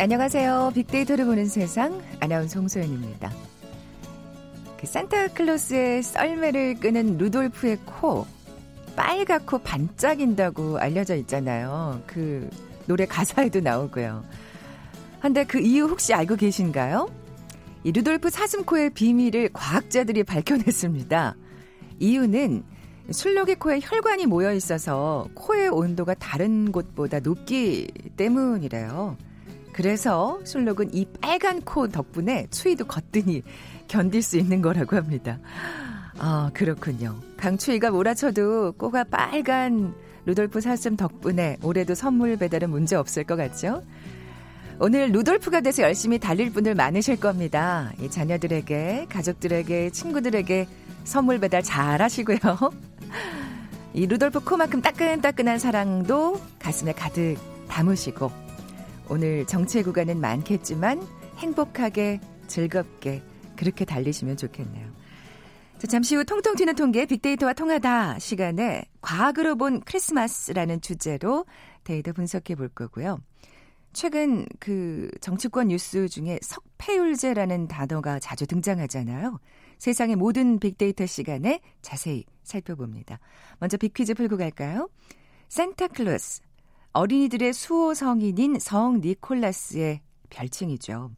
안녕하세요. 빅데이터를 보는 세상 아나운서 홍소연입니다. 그 산타클로스의 썰매를 끄는 루돌프의 코 빨갛고 반짝인다고 알려져 있잖아요. 그 노래 가사에도 나오고요. 한데 그 이유 혹시 알고 계신가요? 이 루돌프 사슴코의 비밀을 과학자들이 밝혀냈습니다. 이유는 술록의 코에 혈관이 모여 있어서 코의 온도가 다른 곳보다 높기 때문이래요. 그래서 순록은 이 빨간 코 덕분에 추위도 거뜬히 견딜 수 있는 거라고 합니다. 아, 그렇군요. 강추위가 몰아쳐도 코가 빨간 루돌프 사슴 덕분에 올해도 선물 배달은 문제 없을 것 같죠? 오늘 루돌프가 돼서 열심히 달릴 분들 많으실 겁니다. 이 자녀들에게, 가족들에게, 친구들에게 선물 배달 잘 하시고요. 이 루돌프 코만큼 따끈따끈한 사랑도 가슴에 가득 담으시고 오늘 정체 구간은 많겠지만 행복하게 즐겁게 그렇게 달리시면 좋겠네요. 자, 잠시 후 통통 튀는 통계 빅데이터와 통하다 시간에 과학으로 본 크리스마스라는 주제로 데이터 분석해 볼 거고요. 최근 그 정치권 뉴스 중에 석패율제라는 단어가 자주 등장하잖아요. 세상의 모든 빅데이터 시간에 자세히 살펴봅니다. 먼저 빅퀴즈 풀고 갈까요? 산타클로스 어린이들의 수호 성인인 성 니콜라스의 별칭이죠.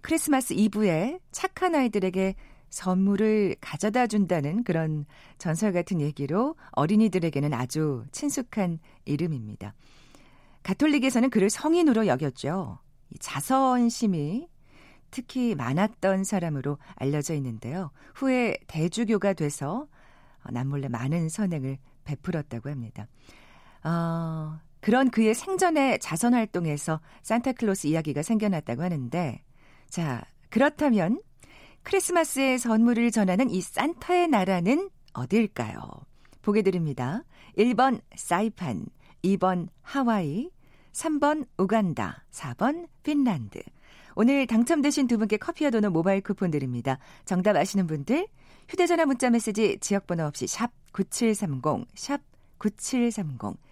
크리스마스 이브에 착한 아이들에게 선물을 가져다 준다는 그런 전설 같은 얘기로 어린이들에게는 아주 친숙한 이름입니다. 가톨릭에서는 그를 성인으로 여겼죠. 자선심이 특히 많았던 사람으로 알려져 있는데요. 후에 대주교가 돼서 남몰래 많은 선행을 베풀었다고 합니다. 어, 그런 그의 생전의 자선 활동에서 산타클로스 이야기가 생겨났다고 하는데 자, 그렇다면 크리스마스의 선물을 전하는 이 산타의 나라는 어디일까요? 보게 드립니다. 1번 사이판, 2번 하와이, 3번 우간다, 4번 핀란드. 오늘 당첨되신 두 분께 커피와 도넛 모바일 쿠폰 드립니다. 정답 아시는 분들 휴대전화 문자 메시지 지역번호 없이 샵 9730, 샵 9730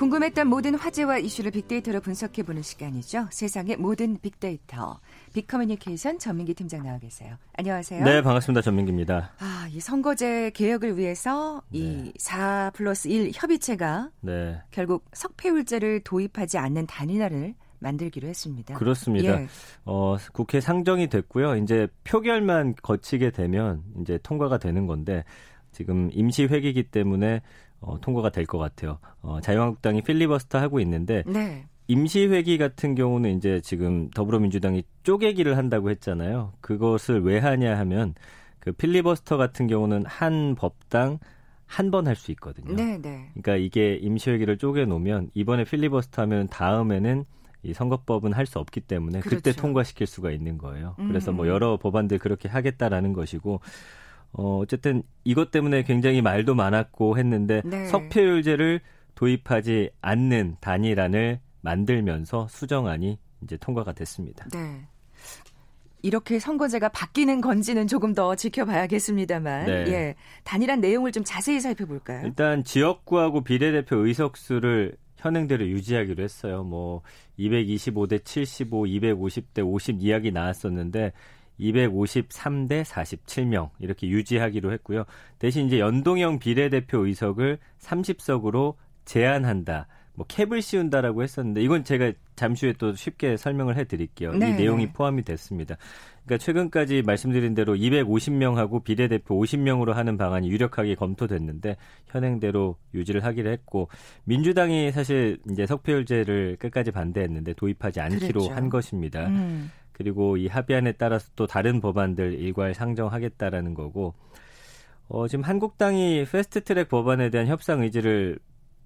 궁금했던 모든 화제와 이슈를 빅데이터로 분석해보는 시간이죠. 세상의 모든 빅데이터. 빅커뮤니케이션 전민기 팀장 나와 계세요. 안녕하세요. 네, 반갑습니다. 전민기입니다. 아, 이 선거제 개혁을 위해서 네. 이4 플러스 1 협의체가 네. 결국 석패율제를 도입하지 않는 단일화를 만들기로 했습니다. 그렇습니다. 예. 어, 국회 상정이 됐고요. 이제 표결만 거치게 되면 이제 통과가 되는 건데 지금 임시 회기이기 때문에 어, 통과가 될 것 같아요. 어, 자유한국당이 필리버스터 하고 있는데 네. 임시 회기 같은 경우는 이제 지금 더불어민주당이 쪼개기를 한다고 했잖아요. 그것을 왜 하냐 하면 그 필리버스터 같은 경우는 한 법당 한 번 할 수 있거든요. 네, 네. 그러니까 이게 임시 회기를 쪼개 놓으면 이번에 필리버스터 하면 다음에는 이 선거법은 할 수 없기 때문에 그렇죠. 그때 통과시킬 수가 있는 거예요. 그래서 뭐 음. 여러 법안들 그렇게 하겠다라는 것이고 어, 어쨌든 이것 때문에 굉장히 말도 많았고 했는데 네. 석패율제를 도입하지 않는 단일안을 만들면서 수정안이 이제 통과가 됐습니다. 네. 이렇게 선거제가 바뀌는 건지는 조금 더 지켜봐야겠습니다만, 네. 예. 단일한 내용을 좀 자세히 살펴볼까요? 일단 지역구하고 비례대표 의석수를 현행대로 유지하기로 했어요. 뭐 225대 75, 250대 50 이야기 나왔었는데 253대 47명 이렇게 유지하기로 했고요. 대신 이제 연동형 비례대표 의석을 30석으로 제한한다. 뭐 캡을 씌운다라고 했었는데 이건 제가 잠시 후에 또 쉽게 설명을 해 드릴게요. 네. 이 내용이 네. 포함이 됐습니다. 그러니까 최근까지 말씀드린 대로 250명하고 비례대표 50명으로 하는 방안이 유력하게 검토됐는데 현행대로 유지를 하기로 했고 민주당이 사실 이제 석패율제를 끝까지 반대했는데 도입하지 않기로 그랬죠. 한 것입니다. 음. 그리고 이 합의안에 따라서 또 다른 법안들 일괄 상정하겠다라는 거고 어, 지금 한국당이 패스트트랙 법안에 대한 협상 의지를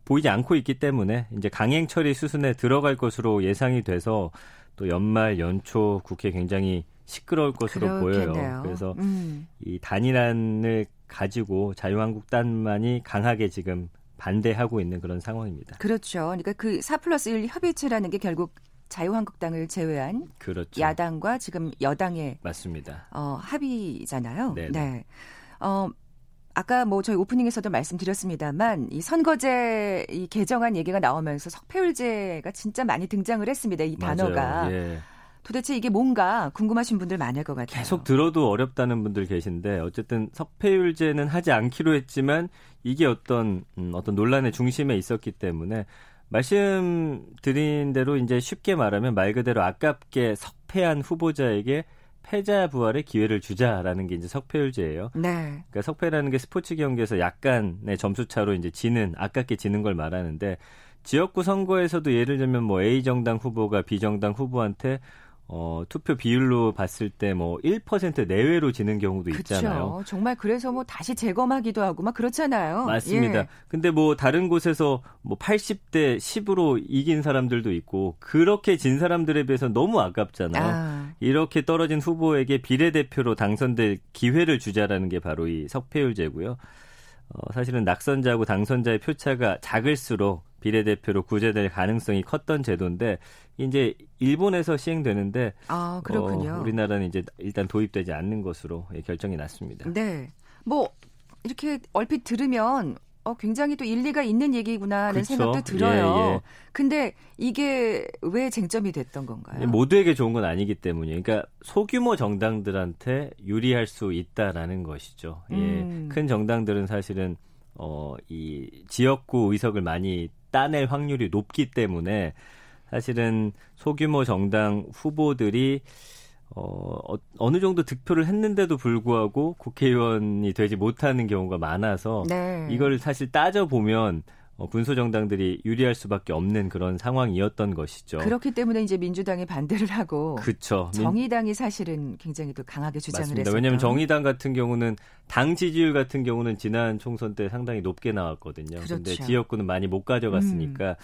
보이지 않고 있기 때문에 이제 강행 처리 수순에 들어갈 것으로 예상이 돼서 또 연말 연초 국회 굉장히 시끄러울 것으로 그렇겠네요. 보여요. 그래서 음. 이 단일안을 가지고 자유한국당만이 강하게 지금 반대하고 있는 그런 상황입니다. 그렇죠. 그러니까 그4 플러스 1 협의체라는 게 결국 자유한국당을 제외한 그렇죠. 야당과 지금 여당의 맞습니다. 어, 합의잖아요. 네네. 네. 어, 아까 뭐 저희 오프닝에서도 말씀드렸습니다만 이 선거제 이 개정안 얘기가 나오면서 석패율제가 진짜 많이 등장을 했습니다. 이 단어가 맞아요. 예. 도대체 이게 뭔가 궁금하신 분들 많을 것 같아요. 계속 들어도 어렵다는 분들 계신데 어쨌든 석패율제는 하지 않기로 했지만 이게 어떤 음, 어떤 논란의 중심에 있었기 때문에 말씀드린 대로 이제 쉽게 말하면 말 그대로 아깝게 석패한 후보자에게 패자 부활의 기회를 주자라는 게 이제 석패율제예요. 네. 그러니까 석패라는 게 스포츠 경기에서 약간의 점수 차로 이제 지는 아깝게 지는 걸 말하는데 지역구 선거에서도 예를 들면 뭐 A 정당 후보가 B 정당 후보한테 어, 투표 비율로 봤을 때 뭐 1% 내외로 지는 경우도 있잖아요. 정말 그래서 뭐 다시 재검하기도 하고 막 그렇잖아요. 맞습니다. 예. 근데 뭐 다른 곳에서 뭐 80대 10으로 이긴 사람들도 있고 그렇게 진 사람들에 비해서 너무 아깝잖아요. 아, 이렇게 떨어진 후보에게 비례대표로 당선될 기회를 주자라는 게 바로 이 석패율제고요. 어, 사실은 낙선자하고 당선자의 표차가 작을수록 비례대표로 구제될 가능성이 컸던 제도인데 이제 일본에서 시행되는데 아, 그렇군요. 어, 우리나라는 이제 일단 도입되지 않는 것으로 예, 결정이 났습니다. 네. 뭐 이렇게 얼핏 들으면 어 굉장히 또 일리가 있는 얘기구나라는 그쵸. 생각도 들어요. 예, 예. 근데 이게 왜 쟁점이 됐던 건가요? 모두에게 좋은 건 아니기 때문이에요. 그러니까 소규모 정당들한테 유리할 수 있다라는 것이죠. 예. 음. 큰 정당들은 사실은 어, 이 지역구 의석을 많이 따낼 확률이 높기 때문에 사실은 소규모 정당 후보들이 어, 어, 어느 정도 득표를 했는데도 불구하고 국회의원이 되지 못하는 경우가 많아서 네. 이걸 사실 따져 보면 어, 군소 정당들이 유리할 수밖에 없는 그런 상황이었던 것이죠. 그렇기 때문에 이제 민주당이 반대를 하고 그렇죠. 정의당이 사실은 굉장히 또 강하게 주장을 맞습니다. 했었던. 왜냐하면 정의당 같은 경우는 당 지지율 같은 경우는 지난 총선 때 상당히 높게 나왔거든요. 그렇죠. 음. 근데 지역구는 많이 못 가져갔으니까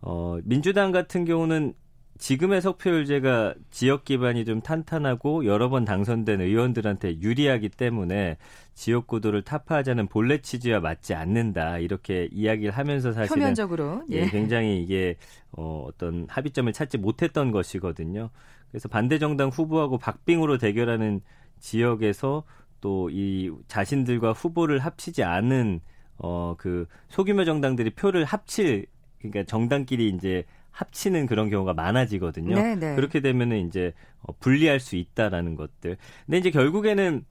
어, 민주당 같은 경우는 지금의 석표율제가 지역 기반이 좀 탄탄하고 여러 번 당선된 의원들한테 유리하기 때문에 지역구도를 타파하자는 본래 취지와 맞지 않는다 이렇게 이야기를 하면서 사실은 표면적으로 예, 예. 굉장히 이게 어, 어떤 합의점을 찾지 못했던 것이거든요. 그래서 반대 정당 후보하고 박빙으로 대결하는 지역에서 또 이 자신들과 후보를 합치지 않은 어 그 소규모 정당들이 표를 합칠 그러니까 정당끼리 이제 합치는 그런 경우가 많아지거든요. 네, 네. 그렇게 되면은 이제 어, 분리할 수 있다라는 것들. 근데 이제 결국에는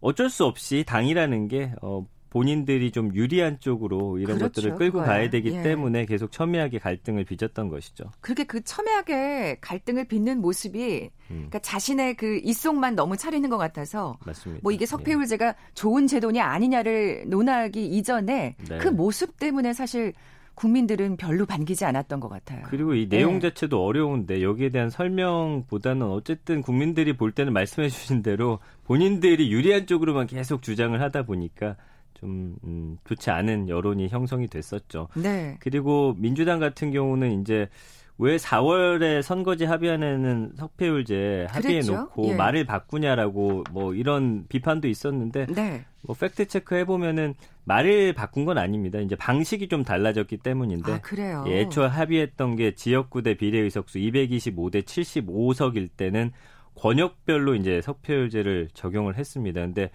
어쩔 수 없이 당이라는 게 어, 본인들이 좀 유리한 쪽으로 이런 그렇죠, 것들을 끌고 그거야. 가야 되기 예. 때문에 계속 첨예하게 갈등을 빚었던 것이죠. 그렇게 그 첨예하게 갈등을 빚는 모습이 음, 그러니까 자신의 그 이속만 너무 차리는 것 같아서 맞습니다. 뭐 이게 석패율제가 좋은 제도냐 아니냐를 논하기 이전에 네. 그 모습 때문에 사실 국민들은 별로 반기지 않았던 것 같아요. 그리고 이 내용 네. 자체도 어려운데 여기에 대한 설명보다는 어쨌든 국민들이 볼 때는 말씀해 주신 대로 본인들이 유리한 쪽으로만 계속 주장을 하다 보니까 좀 음, 좋지 않은 여론이 형성이 됐었죠. 네. 그리고 민주당 같은 경우는 이제 왜 4월에 선거제 합의안에는 석패율제 합의해. 놓고 예. 말을 바꾸냐라고 뭐 이런 비판도 있었는데 네. 뭐 팩트 체크 해 보면은 말을 바꾼 건 아닙니다. 이제 방식이 좀 달라졌기 때문인데 아, 그래요. 예, 애초에 합의했던 게 지역구 대 비례 의석수 225대 75석일 때는 권역별로 이제 석패율제를 적용을 했습니다. 근데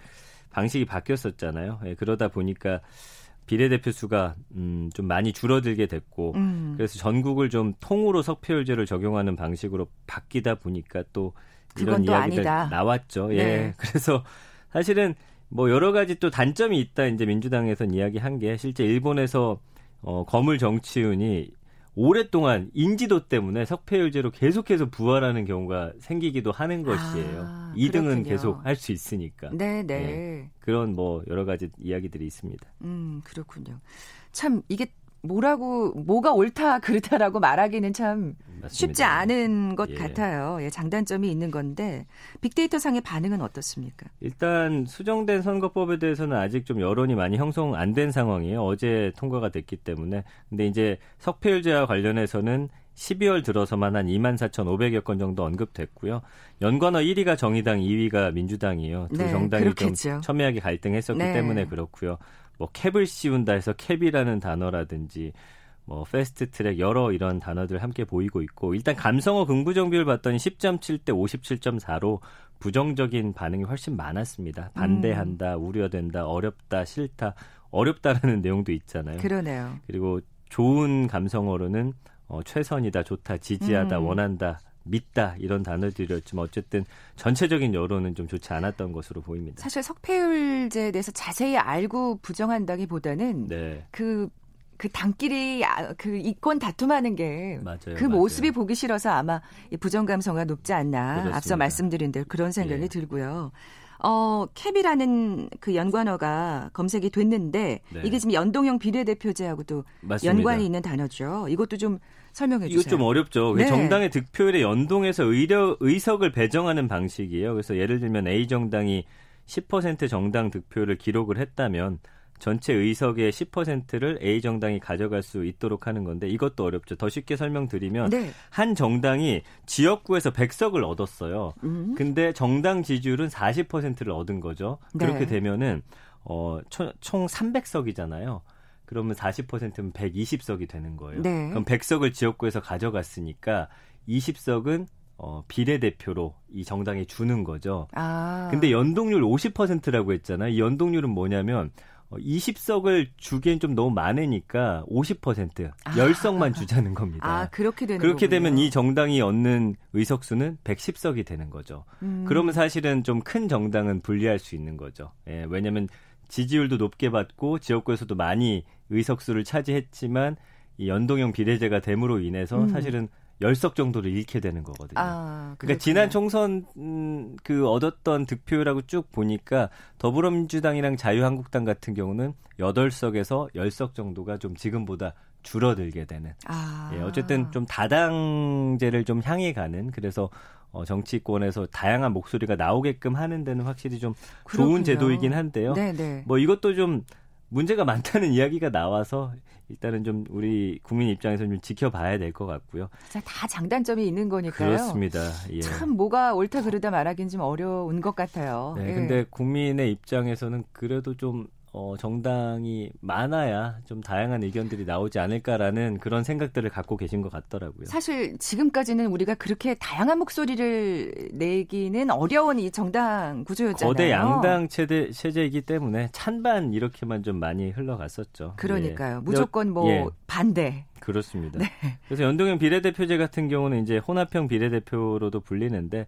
방식이 바뀌었었잖아요. 예, 그러다 보니까 비례대표 수가 음, 좀 많이 줄어들게 됐고 음. 그래서 전국을 좀 통으로 석패율제를 적용하는 방식으로 바뀌다 보니까 또 이런 이야기들 아니다. 나왔죠. 예. 네. 그래서 사실은 뭐 여러 가지 또 단점이 있다 이제 민주당에선 이야기한 게 실제 일본에서 어, 거물 정치운이 오랫동안 인지도 때문에 석패율제로 계속해서 부활하는 경우가 생기기도 하는 것이에요. 아, 2등은 그렇군요. 계속 할 수 있으니까. 네, 네. 그런 뭐 여러 가지 이야기들이 있습니다. 음, 그렇군요. 참 이게 뭐라고 뭐가 옳다 그르다라고 말하기는 참 맞습니다. 쉽지 않은 것 예. 같아요. 예, 장단점이 있는 건데 빅데이터 상의 반응은 어떻습니까? 일단 수정된 선거법에 대해서는 아직 좀 여론이 많이 형성 안 된 상황이에요. 어제 통과가 됐기 때문에. 근데 이제 석패율제와 관련해서는 12월 들어서만 한 24,500여 건 정도 언급됐고요. 연관어 1위가 정의당, 2위가 민주당이에요. 두 네, 정당이 그렇겠죠. 좀 첨예하게 갈등했었기 네. 때문에 그렇고요. 뭐 캡을 씌운다 해서 캡이라는 단어라든지 뭐 패스트 트랙 여러 이런 단어들 함께 보이고 있고 일단 감성어 긍부정 비율 봤더니 10.7대 57.4로 부정적인 반응이 훨씬 많았습니다. 반대한다, 우려된다, 어렵다, 싫다, 어렵다라는 내용도 있잖아요. 그러네요. 그리고 좋은 감성어로는 어, 최선이다, 좋다, 지지하다, 음. 원한다, 믿다 이런 단어들이었지만 어쨌든 전체적인 여론은 좀 좋지 않았던 것으로 보입니다. 사실 석패율제에 대해서 자세히 알고 부정한다기보다는 네, 그, 그 당끼리 아, 그 이권 다툼하는 게. 그. 모습이 보기 싫어서 아마 이 부정 감성가 높지 않나 그렇습니다. 앞서 말씀드린 대로 그런 생각이 예. 들고요. 어, 캡이라는 그 연관어가 검색이 됐는데 네. 이게 지금 연동형 비례대표제하고도 맞습니다. 연관이 있는 단어죠. 이것도 좀 설명해 주세요. 이거 좀 어렵죠. 네. 정당의 득표율에 연동해서 의려, 의석을 배정하는 방식이에요. 그래서 예를 들면 A 정당이 10% 정당 득표를 기록을 했다면 전체 의석의 10%를 A 정당이 가져갈 수 있도록 하는 건데 이것도 어렵죠. 더 쉽게 설명드리면 네. 한 정당이 지역구에서 100석을 얻었어요. 음. 근데 정당 지지율은 40%를 얻은 거죠. 네. 그렇게 되면은 어, 총, 총 300석이잖아요. 그러면 40%면 120석이 되는 거예요. 네. 그럼 100석을 지역구에서 가져갔으니까 20석은 어, 비례대표로 이 정당에 주는 거죠. 아. 근데 연동률 50%라고 했잖아요. 이 연동률은 뭐냐면 어, 20석을 주기엔 좀 너무 많으니까 50% 아. 10석만 주자는 겁니다. 아, 그렇게 되는 그렇게 거군요. 되면 이 정당이 얻는 의석수는 110석이 되는 거죠. 음. 그러면 사실은 좀 큰 정당은 불리할 수 있는 거죠. 예, 왜냐하면 지지율도 높게 받고 지역구에서도 많이 의석수를 차지했지만 이 연동형 비례제가 됨으로 인해서 음. 사실은 10석 정도를 잃게 되는 거거든요. 아, 그러니까. 지난 총선 음, 그 얻었던 득표율하고 쭉 보니까 더불어민주당이랑 자유한국당 같은 경우는 8석에서 10석 정도가 좀 지금보다 줄어들게 되는 아. 예, 어쨌든 좀 다당제를 좀 향해 가는 그래서 어, 정치권에서 다양한 목소리가 나오게끔 하는 데는 확실히 좀 그렇군요. 좋은 제도이긴 한데요. 네, 네. 뭐 이것도 좀 문제가 많다는 이야기가 나와서 일단은 좀 우리 국민 입장에서 좀 지켜봐야 될 것 같고요. 자, 다 장단점이 있는 거니까요. 그렇습니다. 예. 참 뭐가 옳다 그르다 말하기는 좀 어려운 것 같아요. 네, 예. 근데 국민의 입장에서는 그래도 좀 어, 정당이 많아야 좀 다양한 의견들이 나오지 않을까라는 그런 생각들을 갖고 계신 것 같더라고요. 사실 지금까지는 우리가 그렇게 다양한 목소리를 내기는 어려운 이 정당 구조였잖아요. 거대 양당 체제, 체제이기 때문에 찬반 이렇게만 좀 많이 흘러갔었죠. 그러니까요. 예. 무조건 뭐 예, 반대. 그렇습니다. 네. 그래서 연동형 비례대표제 같은 경우는 이제 혼합형 비례대표로도 불리는데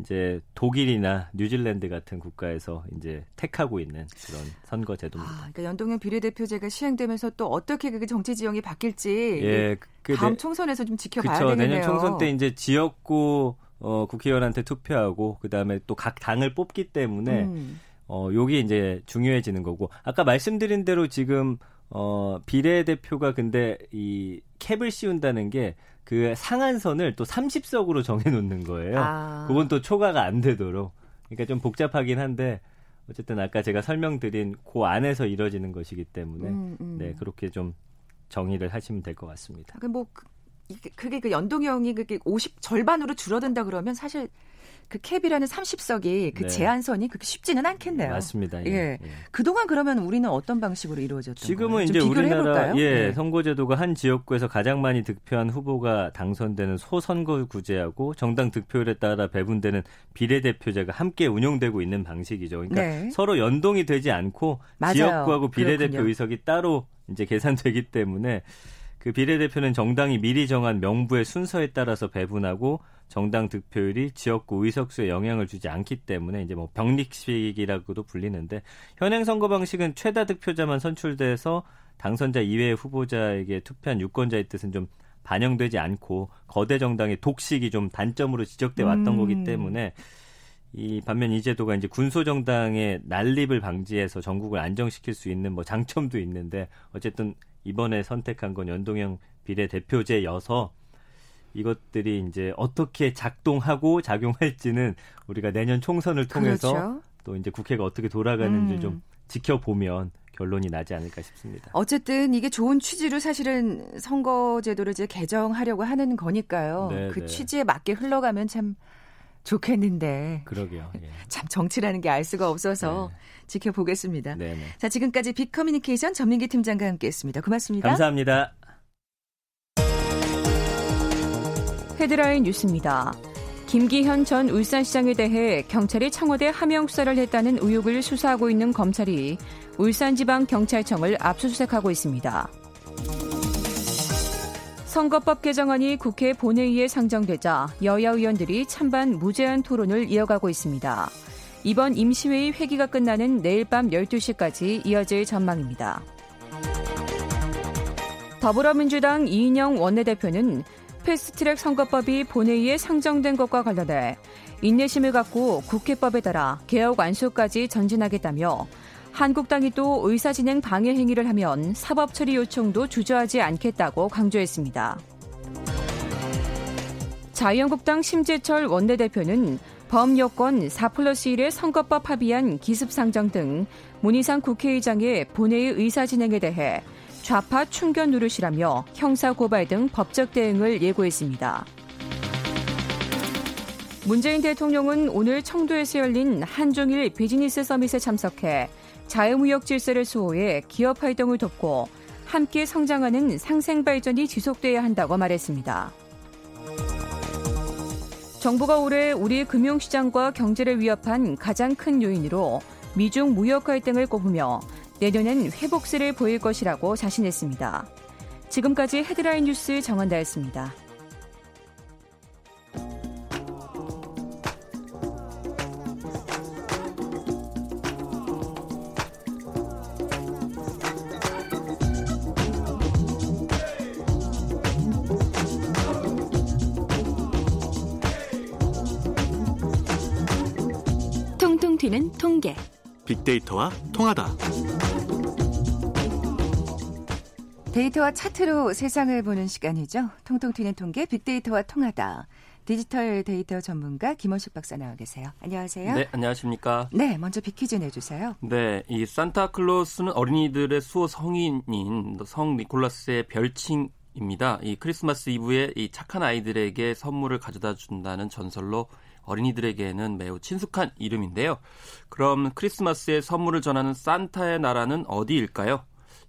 이제 독일이나 뉴질랜드 같은 국가에서 이제 택하고 있는 그런 선거 제도입니다. 아, 그러니까 연동형 비례대표제가 시행되면서 또 어떻게 그 정치 지형이 바뀔지 예, 그 다음 내- 총선에서 좀 지켜봐야 그쵸. 되겠네요. 내년 총선 때 이제 지역구 어, 국회의원한테 투표하고 그 다음에 또 각 당을 뽑기 때문에 음. 어, 요게 이제 중요해지는 거고 아까 말씀드린 대로 지금 어, 비례대표가 근데 이 캡을 씌운다는 게 그 상한선을 또 30석으로 정해 놓는 거예요. 아. 그건 또 초과가 안 되도록. 그러니까 좀 복잡하긴 한데 어쨌든 아까 제가 설명드린 그 안에서 이루어지는 것이기 때문에 음, 음. 네, 그렇게 좀 정의를 하시면 될 것 같습니다. 그뭐 그- 그게 그 연동형이 그게 50 절반으로 줄어든다 그러면 사실 그 캡이라는 30석이 그 네. 제한선이 그렇게 쉽지는 않겠네요. 맞습니다. 예. 예. 예. 그동안 그러면 우리는 어떤 방식으로 이루어졌던 지금은 이제 비교를 우리나라 해볼까요? 예 네. 선거제도가 한 지역구에서 가장 많이 득표한 후보가 당선되는 소선거구제하고 정당 득표율에 따라 배분되는 비례대표제가 함께 운영되고 있는 방식이죠. 그러니까 네. 서로 연동이 되지 않고 맞아요. 지역구하고 비례대표 그렇군요. 의석이 따로 이제 계산되기 때문에 그 비례대표는 정당이 미리 정한 명부의 순서에 따라서 배분하고 정당 득표율이 지역구 의석수에 영향을 주지 않기 때문에 이제 뭐 병립식이라고도 불리는데 현행 선거 방식은 최다 득표자만 선출돼서 당선자 이외의 후보자에게 투표한 유권자의 뜻은 좀 반영되지 않고 거대 정당의 독식이 좀 단점으로 지적돼 왔던 음. 거기 때문에 이 반면 이 제도가 이제 군소 정당의 난립을 방지해서 전국을 안정시킬 수 있는 뭐 장점도 있는데 어쨌든 이번에 선택한 건 연동형 비례대표제여서 이것들이 이제 어떻게 작동하고 작용할지는 우리가 내년 총선을 통해서 그렇죠. 또 이제 국회가 어떻게 돌아가는지 음. 좀 지켜보면 결론이 나지 않을까 싶습니다. 어쨌든 이게 좋은 취지로 사실은 선거제도를 이제 개정하려고 하는 거니까요. 네, 그 네. 취지에 맞게 흘러가면 참 좋겠는데 그러게요. 예. 참 정치라는 게 알 수가 없어서 지켜보겠습니다. 네, 네. 자, 지금까지 빅커뮤니케이션 전민기 팀장과 함께했습니다. 고맙습니다. 감사합니다. 헤드라인 뉴스입니다. 김기현 전 울산시장에 대해 경찰이 청와대 하명 수사를 했다는 의혹을 수사하고 있는 검찰이 울산지방경찰청을 압수수색하고 있습니다. 선거법 개정안이 국회 본회의에 상정되자 여야 의원들이 찬반 무제한 토론을 이어가고 있습니다. 이번 임시회의 회기가 끝나는 내일 밤 12시까지 이어질 전망입니다. 더불어민주당 이인영 원내대표는 패스트트랙 선거법이 본회의에 상정된 것과 관련해 인내심을 갖고 국회법에 따라 개혁 완수까지 전진하겠다며 한국당이 또 의사진행 방해 행위를 하면 사법 처리 요청도 주저하지 않겠다고 강조했습니다. 자유한국당 심재철 원내대표는 범여권 4 플러스 1의 선거법 합의안 기습상정 등 문희상 국회의장의 본회의 의사진행에 대해 좌파 충견 노릇이라며 형사 고발 등 법적 대응을 예고했습니다. 문재인 대통령은 오늘 청도에서 열린 한종일 비즈니스 서밋에 참석해 자유무역 질서를 수호해 기업 활동을 돕고 함께 성장하는 상생 발전이 지속돼야 한다고 말했습니다. 정부가 올해 우리 금융시장과 경제를 위협한 가장 큰 요인으로 미중 무역 갈등을 꼽으며 내년엔 회복세를 보일 것이라고 자신했습니다. 지금까지 헤드라인 뉴스 정한다였습니다. 빅데이터와 통하다. 데이터와 차트로 세상을 보는 시간이죠. 통통 튀는 통계 빅데이터와 통하다. 디지털 데이터 전문가 김원식 박사 나와 계세요. 안녕하세요. 네, 안녕하십니까. 네, 먼저 빅퀴즈 내주세요. 네, 이 산타클로스는 어린이들의 수호 성인인 성 니콜라스의 별칭 입니다. 이 크리스마스 이브에 이 착한 아이들에게 선물을 가져다 준다는 전설로 어린이들에게는 매우 친숙한 이름인데요. 그럼 크리스마스에 선물을 전하는 산타의 나라는 어디일까요?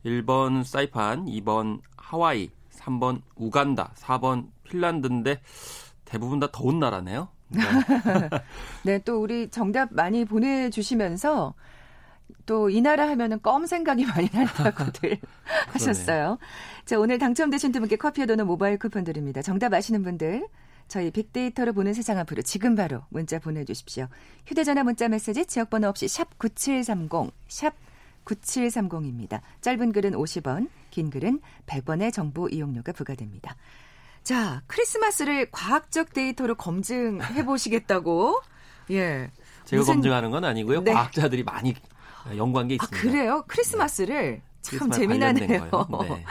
1번 사이판, 2번 하와이, 3번 우간다, 4번 핀란드인데 대부분 다 더운 나라네요. 네. 네, 또 우리 정답 많이 보내주시면서 또 이 나라 하면은 껌 생각이 많이 난다고들 하셨어요. 자, 오늘 당첨되신 두 분께 커피와 도넛 모바일 쿠폰 드립니다. 정답 아시는 분들 저희 빅데이터로 보는 세상 앞으로 지금 바로 문자 보내주십시오. 휴대전화 문자 메시지 지역번호 없이 샵 9730, 샵 9730입니다. 짧은 글은 50원, 긴 글은 100원의 정보 이용료가 부과됩니다. 자, 크리스마스를 과학적 데이터로 검증해 보시겠다고? 예. 제가 무슨- 검증하는 건 아니고요. 네. 과학자들이 많이 연구한 게 아, 있습니다. 그래요? 크리스마스를 참 크리스마스 재미나네요. 네.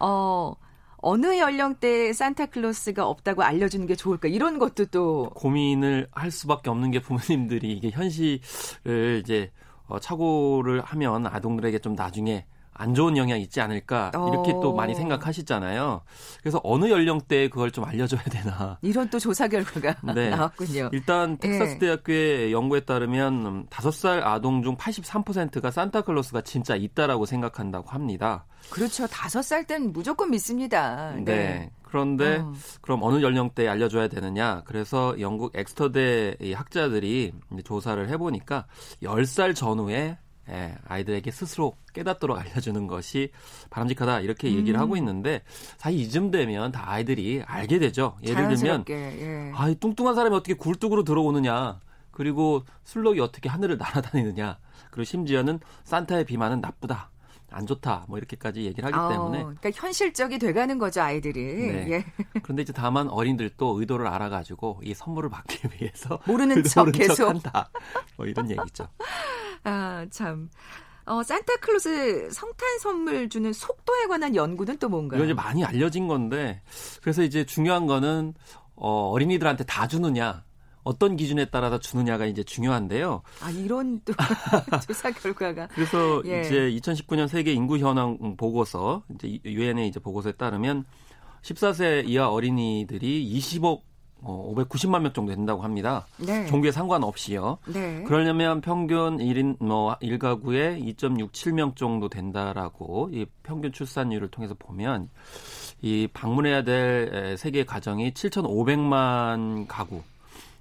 어, 어느 연령대에 산타클로스가 없다고 알려주는 게 좋을까? 이런 것도 또 고민을 할 수밖에 없는 게 부모님들이 이게 현실을 이제 어, 착오를 하면 아동들에게 좀 나중에 안 좋은 영향이 있지 않을까 이렇게 어. 또 많이 생각하시잖아요. 그래서 어느 연령대에 그걸 좀 알려줘야 되나. 이런 또 조사 결과가 네. 나왔군요. 일단 텍사스 예. 대학교의 연구에 따르면 음, 5살 아동 중 83%가 산타클로스가 진짜 있다라고 생각한다고 합니다. 그렇죠. 다섯 살땐 무조건 믿습니다. 네. 그런데 어. 그럼 어느 연령대에 알려줘야 되느냐? 그래서 영국 엑스터대 이 학자들이 조사를 해보니까 10살 전후에 예, 아이들에게 스스로 깨닫도록 알려주는 것이 바람직하다 이렇게 얘기를 음. 하고 있는데 사실 이쯤 되면 다 아이들이 알게 되죠. 예를 들면 자연스럽게, 예. 아, 이 뚱뚱한 사람이 어떻게 굴뚝으로 들어오느냐? 그리고 술록이 어떻게 하늘을 날아다니느냐? 그리고 심지어는 산타의 비만은 나쁘다. 안 좋다. 뭐 이렇게까지 얘기를 하기 때문에. 어, 그러니까 현실적이 돼가는 거죠 아이들이. 네. 예. 그런데 이제 다만 어린들도 의도를 알아가지고 이 선물을 받기 위해서 모르는 척 모르는 계속. 척한다. 뭐 이런 얘기죠. 아 참. 어, 산타클로스 성탄 선물 주는 속도에 관한 연구는 또 뭔가요? 이제 많이 알려진 건데 그래서 이제 중요한 거는 어, 어린이들한테 다 주느냐 어떤 기준에 따라서 주느냐가 이제 중요한데요. 아 이런 또 조사 결과가 그래서 예. 이제 2019년 세계 인구 현황 보고서 이제 유엔의 이제 보고서에 따르면 14세 이하 어린이들이 20억 어, 590만 명 정도 된다고 합니다. 네. 종교에 상관없이요. 네. 그러려면 평균 1인 뭐 1가구에 2.67명 정도 된다라고 이 평균 출산율을 통해서 보면 이 방문해야 될 에, 세계 가정이 7,500만 가구.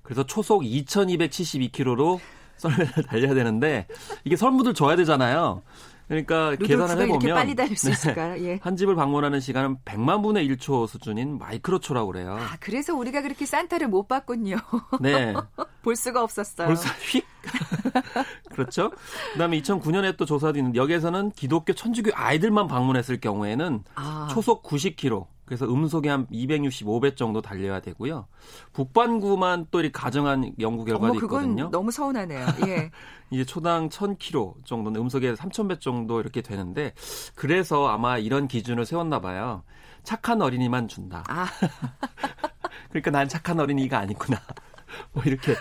그래서 초속 2,272km로 썰매를 달려야 되는데 이게 설문들 줘야 되잖아요. 그러니까 계산을 해보면 이렇게 빨리 달릴 수 네. 있을까요? 예. 한 집을 방문하는 시간은 100만 분의 1초 수준인 마이크로초라고 그래요. 아 그래서 우리가 그렇게 산타를 못 봤군요. 네. 볼 수가 없었어요. 벌써 휙. 그렇죠. 그다음에 2009년에 또 조사도 있는데 여기에서는 기독교 천주교 아이들만 방문했을 경우에는 아. 초속 90km. 그래서 음속에 한 265배 정도 달려야 되고요. 북반구만 또 이렇게 가정한 연구 결과도 어머 있거든요. 너무 서운하네요. 예. 이제 초당 1000km 정도는 음속에 3000배 정도 이렇게 되는데 그래서 아마 이런 기준을 세웠나 봐요. 착한 어린이만 준다. 아 그러니까 난 착한 어린이가 아니구나. 뭐 이렇게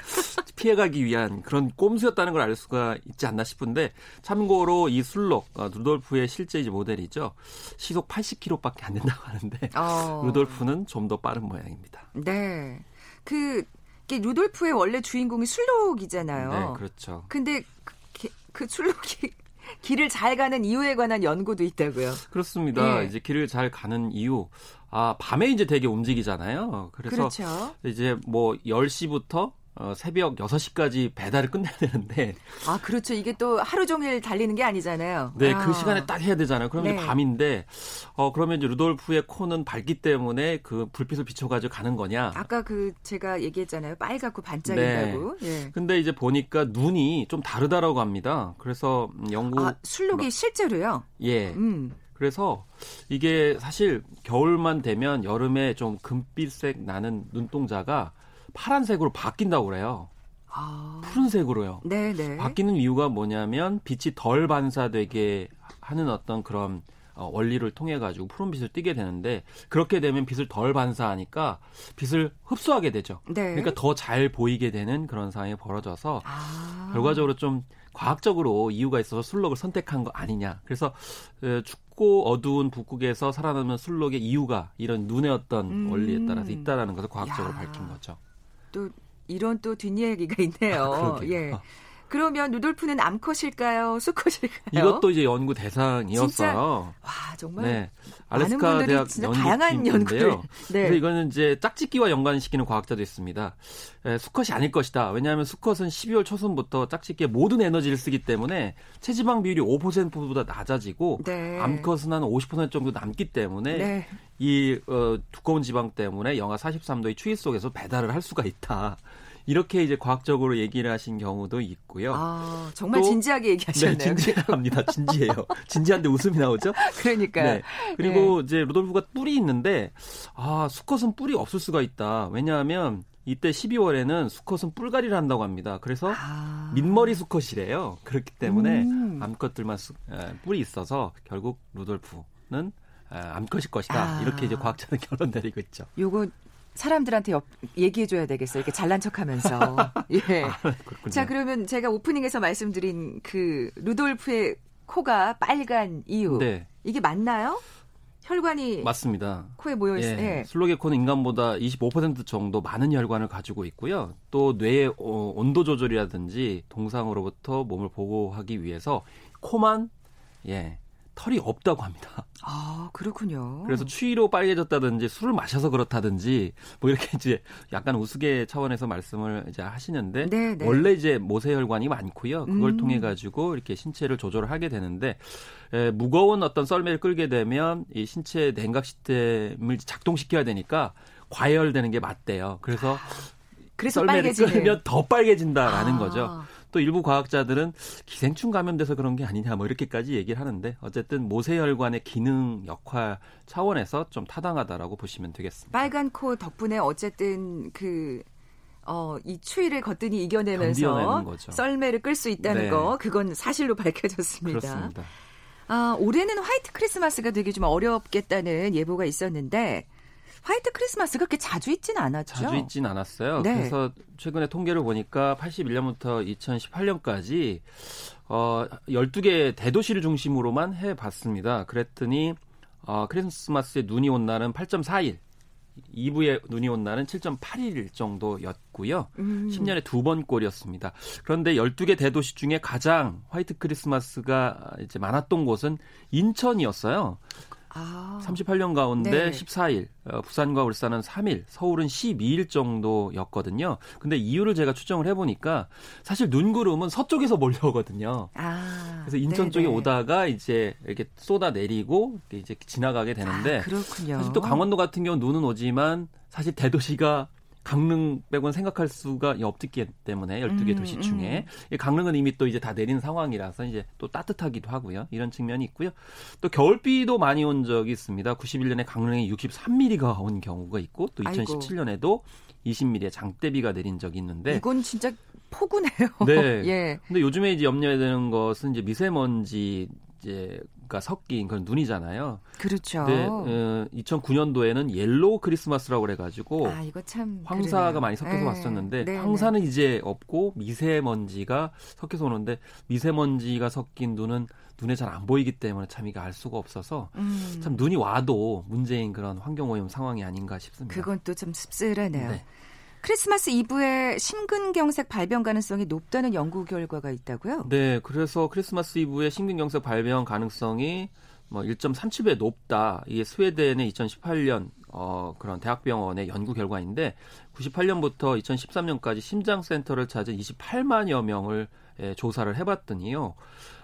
피해가기 위한 그런 꼼수였다는 걸 알 수가 있지 않나 싶은데 참고로 이 술록 어, 루돌프의 실제 모델이죠 시속 80km밖에 안 된다고 하는데 어. 루돌프는 좀 더 빠른 모양입니다. 네. 그 루돌프의 원래 주인공이 술록이잖아요. 네, 그렇죠. 근데 그, 기- 그 술록이 길을 잘 가는 이유에 관한 연구도 있다고요. 그렇습니다. 예. 이제 길을 잘 가는 이유 아 밤에 이제 되게 움직이잖아요. 그래서 그렇죠. 이제 뭐 10시부터 어, 새벽 6시까지 배달을 끝내야 되는데 아, 그렇죠. 이게 또 하루 종일 달리는 게 아니잖아요. 네, 아. 그 시간에 딱 해야 되잖아요. 그러면 네. 이제 밤인데, 어, 그러면 이제 루돌프의 코는 밝기 때문에 그 불빛을 비춰가지고 가는 거냐. 아까 그 제가 얘기했잖아요. 빨갛고 반짝인다고. 예. 근데 이제 보니까 눈이 좀 다르다라고 합니다. 그래서 연구, 아, 술록이 실제로요. 예. 음. 그래서 이게 사실 겨울만 되면 여름에 좀 금빛색 나는 눈동자가 파란색으로 바뀐다고 그래요. 아. 푸른색으로요. 네, 네. 바뀌는 이유가 뭐냐면 빛이 덜 반사되게 하는 어떤 그런 어, 원리를 통해 가지고 푸른 빛을 띠게 되는데 그렇게 되면 빛을 덜 반사하니까 빛을 흡수하게 되죠. 네. 그러니까 더 잘 보이게 되는 그런 상황이 벌어져서 아. 결과적으로 좀 과학적으로 이유가 있어서 술록을 선택한 거 아니냐. 그래서 에, 춥고 어두운 북극에서 살아남는 술록의 이유가 이런 눈의 어떤 음. 원리에 따라서 있다라는 것을 과학적으로 야. 밝힌 거죠. 또 이런 또 뒷이야기가 있네요. 아. 예. 그러면 루돌프는 암컷일까요? 수컷일까요? 이것도 이제 연구 대상이었어요. 와 정말 네. 알래스카 대학 진짜 다양한 연구팀인데요. 연구를 그래서 네. 이거는 이제 짝짓기와 연관시키는 과학자도 있습니다. 에, 수컷이 아닐 것이다. 왜냐하면 수컷은 12월 초순부터 짝짓기에 모든 에너지를 쓰기 때문에 체지방 비율이 5%보다 낮아지고 네. 암컷은 한 50% 정도 남기 때문에 네. 이 어, 두꺼운 지방 때문에 영하 43도의 추위 속에서 배달을 할 수가 있다. 이렇게 이제 과학적으로 얘기를 하신 경우도 있고요. 아 정말 또- 진지하게 얘기하셨네요. 네, 진지합니다. 진지해요. 진지한데 웃음이 나오죠? 그러니까 네. 그리고 이제 루돌프가 뿔이 있는데 아 수컷은 뿔이 없을 수가 있다. 왜냐하면 이때 12월에는 수컷은 뿔갈이를 한다고 합니다. 그래서 아. 민머리 수컷이래요. 그렇기 때문에 음. 암컷들만 수- 에, 뿔이 있어서 결국 루돌프는 에, 암컷일 것이다. 아. 이렇게 이제 과학자는 결론 내리고 있죠. 요거 사람들한테 옆, 얘기해줘야 되겠어요. 이렇게 잘난 척하면서. 예. 그렇군요. 자 그러면 제가 오프닝에서 말씀드린 그 루돌프의 코가 빨간 이유 네, 이게 맞나요? 혈관이 맞습니다. 코에 모여 있어요. 예, 예. 슬로게코는 인간보다 25% 정도 많은 혈관을 가지고 있고요. 또 뇌의 어, 온도 조절이라든지 동상으로부터 몸을 보호하기 위해서 코만 예 털이 없다고 합니다. 아 그렇군요. 그래서 추위로 빨개졌다든지 술을 마셔서 그렇다든지 뭐 이렇게 이제 약간 우스개 차원에서 말씀을 이제 하시는데 네, 네. 원래 이제 모세혈관이 많고요. 그걸 음. 통해 가지고 이렇게 신체를 조절을 하게 되는데 에, 무거운 어떤 썰매를 끌게 되면 이 신체 냉각 시스템을 작동시켜야 되니까 과열되는 게 맞대요. 그래서 그래서 썰매를 빨개지는 끌면 더 빨개진다라는 아. 거죠. 또 일부 과학자들은 기생충 감염돼서 그런 게 아니냐 뭐 이렇게까지 얘기를 하는데 어쨌든 모세혈관의 기능 역할 차원에서 좀 타당하다라고 보시면 되겠습니다. 빨간 코 덕분에 어쨌든 그 어, 이 추위를 거뜬히 이겨내면서. 썰매를 끌 수 있다는 네. 거 그건 사실로 밝혀졌습니다. 그렇습니다. 아, 올해는 화이트 크리스마스가 되게 좀 어렵겠다는 예보가 있었는데 화이트 크리스마스 그렇게 자주 있지는 않았죠. 자주 있진 않았어요. 네. 그래서 최근에 통계를 보니까 81년부터 2018년까지 어 12개 대도시를 중심으로만 해 봤습니다. 그랬더니 어 크리스마스에 눈이 온 날은 8.4일. 2부에 눈이 온 날은 7.8일 정도였고요. 음. 10년에 두 번 꼴이었습니다. 그런데 12개 대도시 중에 가장 화이트 크리스마스가 이제 많았던 곳은 인천이었어요. 아. 38년 가운데 네. 14일, 어, 부산과 울산은 3일, 서울은 12일 정도였거든요. 근데 이유를 제가 추정을 해보니까 사실 눈구름은 서쪽에서 몰려오거든요. 아. 그래서 인천 네네. 쪽에 오다가 이제 이렇게 쏟아 내리고 이제 지나가게 되는데 아, 그렇군요. 사실 또 강원도 같은 경우는 눈은 오지만 사실 대도시가 강릉 빼고는 생각할 수가 없기 때문에 12개 음, 도시 중에 이 강릉은 이미 또 이제 다 내린 상황이라서 이제 또 따뜻하기도 하고요. 이런 측면이 있고요. 또 겨울비도 많이 온 적이 있습니다. 91년에 강릉에 63mm가 온 경우가 있고 또 아이고. 2017년에도 20mm의 장대비가 내린 적이 있는데 이건 진짜 폭우네요. 네. 예. 근데 요즘에 이제 염려해야 되는 것은 이제 미세먼지 이제 가 섞인 그런 눈이잖아요. 그렇죠. 근데 어, 2009년도에는 yellow Christmas라고 그래가지고 아, 황사가 그러네요. 많이 섞여서 네. 왔었는데 네, 황사는 이제 없고 미세먼지가 섞여서 오는데 미세먼지가 섞인 눈은 눈에 잘 안 보이기 때문에 참 이게 알 수가 없어서 네. 음, 참 눈이 와도 문제인 그런 환경 오염 상황이 아닌가 싶습니다. 그건 또 좀 씁쓸하네요. 네. 크리스마스 이브에 심근경색 발병 가능성이 높다는 연구 결과가 있다고요? 네, 그래서 크리스마스 이브에 심근경색 발병 가능성이 뭐 1.37배 높다. 이게 스웨덴의 2018년 어, 그런 대학병원의 연구 결과인데 98년부터 2013년까지 심장 센터를 찾은 28만여 명을 예, 조사를 해봤더니요.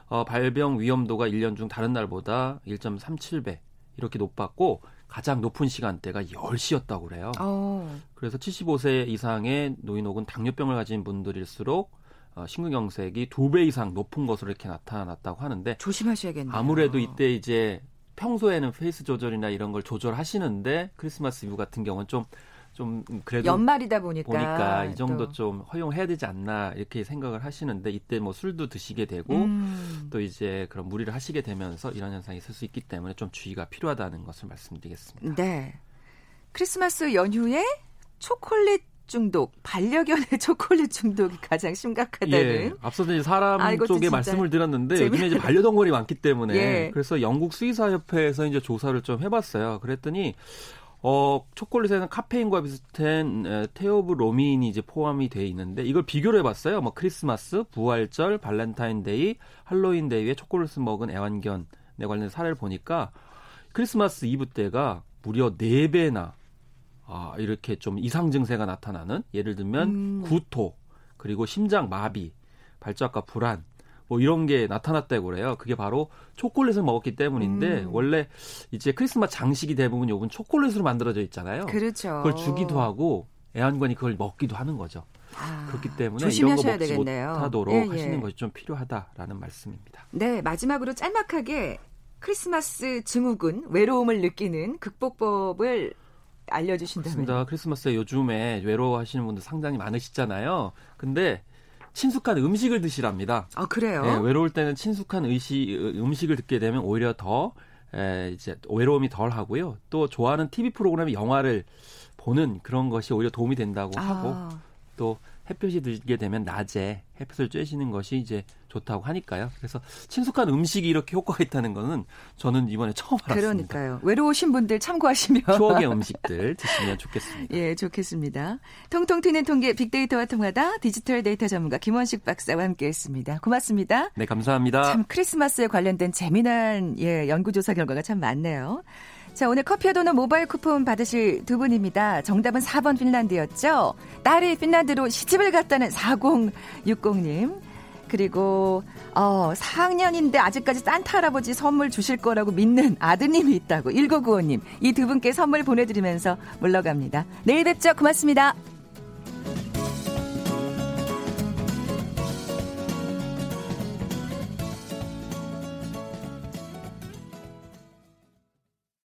어, 발병 위험도가 1년 중 다른 날보다 1.37배 이렇게 높았고 가장 높은 시간대가 10시였다고 그래요. 어, 그래서 75세 이상의 노인 혹은 당뇨병을 가진 분들일수록 어, 심근경색이 두 배 이상 높은 것으로 이렇게 나타났다고 하는데 조심하셔야겠네요. 아무래도 이때 이제 평소에는 페이스 조절이나 이런 걸 조절하시는데 크리스마스 이브 같은 경우는 좀 좀 그래도 연말이다 보니까 보니까 이 정도 또. 좀 허용해야 되지 않나 이렇게 생각을 하시는데 이때 뭐 술도 드시게 되고 음, 또 이제 그런 무리를 하시게 되면서 이런 현상이 있을 수 있기 때문에 좀 주의가 필요하다는 것을 말씀드리겠습니다. 네. 크리스마스 연휴에 초콜릿 중독, 반려견의 초콜릿 중독이 가장 심각하다는. 예, 앞서서 이제 사람 아, 쪽에 말씀을 드렸는데 요즘에 이제 반려동물이 많기 때문에 예. 그래서 영국 수의사 협회에서 이제 조사를 좀 해봤어요. 그랬더니 어 초콜릿에는 카페인과 비슷한 에, 테오브로민이 이제 포함이 돼 있는데 이걸 비교를 해봤어요. 뭐 크리스마스, 부활절, 발렌타인데이, 할로윈데이에 초콜릿을 먹은 애완견에 관련 사례를 보니까 크리스마스 이브 때가 무려 4배나 아, 이렇게 좀 이상 증세가 나타나는 예를 들면 음. 구토 그리고 심장 마비, 발작과 불안 뭐 이런 게 나타났다고 그래요. 그게 바로 초콜릿을 먹었기 때문인데 음. 원래 이제 크리스마스 장식이 대부분 요건 초콜릿으로 만들어져 있잖아요. 그렇죠. 그걸 주기도 하고 애완견이 그걸 먹기도 하는 거죠. 아, 그렇기 때문에 이런 거 먹지 되겠네요. 못하도록 예, 예. 하시는 것이 좀 필요하다라는 말씀입니다. 네, 마지막으로 짤막하게 크리스마스 증후군, 외로움을 느끼는 극복법을 알려주신다면. 맞습니다. 크리스마스에 요즘에 외로워하시는 분들 상당히 많으시잖아요. 근데 친숙한 음식을 드시랍니다. 아, 그래요? 예, 외로울 때는 친숙한 의시, 음식을 듣게 되면 오히려 더 에, 이제 외로움이 덜 하고요. 또 좋아하는 TV 프로그램 영화를 보는 그런 것이 오히려 도움이 된다고 하고 아, 또 햇볕이 들게 되면 낮에 햇볕을 쬐시는 것이 이제 좋다고 하니까요. 그래서 친숙한 음식이 이렇게 효과가 있다는 거는 저는 이번에 처음 알았습니다. 그러니까요. 외로우신 분들 참고하시면. 추억의 음식들 드시면 좋겠습니다. 예, 좋겠습니다. 통통 튀는 통계 빅데이터와 통하다 디지털 데이터 전문가 김원식 박사와 함께했습니다. 고맙습니다. 네, 감사합니다. 참 크리스마스에 관련된 재미난 예, 연구 조사 결과가 참 많네요. 자, 오늘 커피와 도넛 모바일 쿠폰 받으실 두 분입니다. 정답은 4번 핀란드였죠. 딸이 핀란드로 시집을 갔다는 4060님. 그리고 어, 4학년인데 아직까지 산타 할아버지 선물 주실 거라고 믿는 아드님이 있다고 1995님. 이 두 분께 선물 보내드리면서 물러갑니다. 내일 뵙죠. 고맙습니다.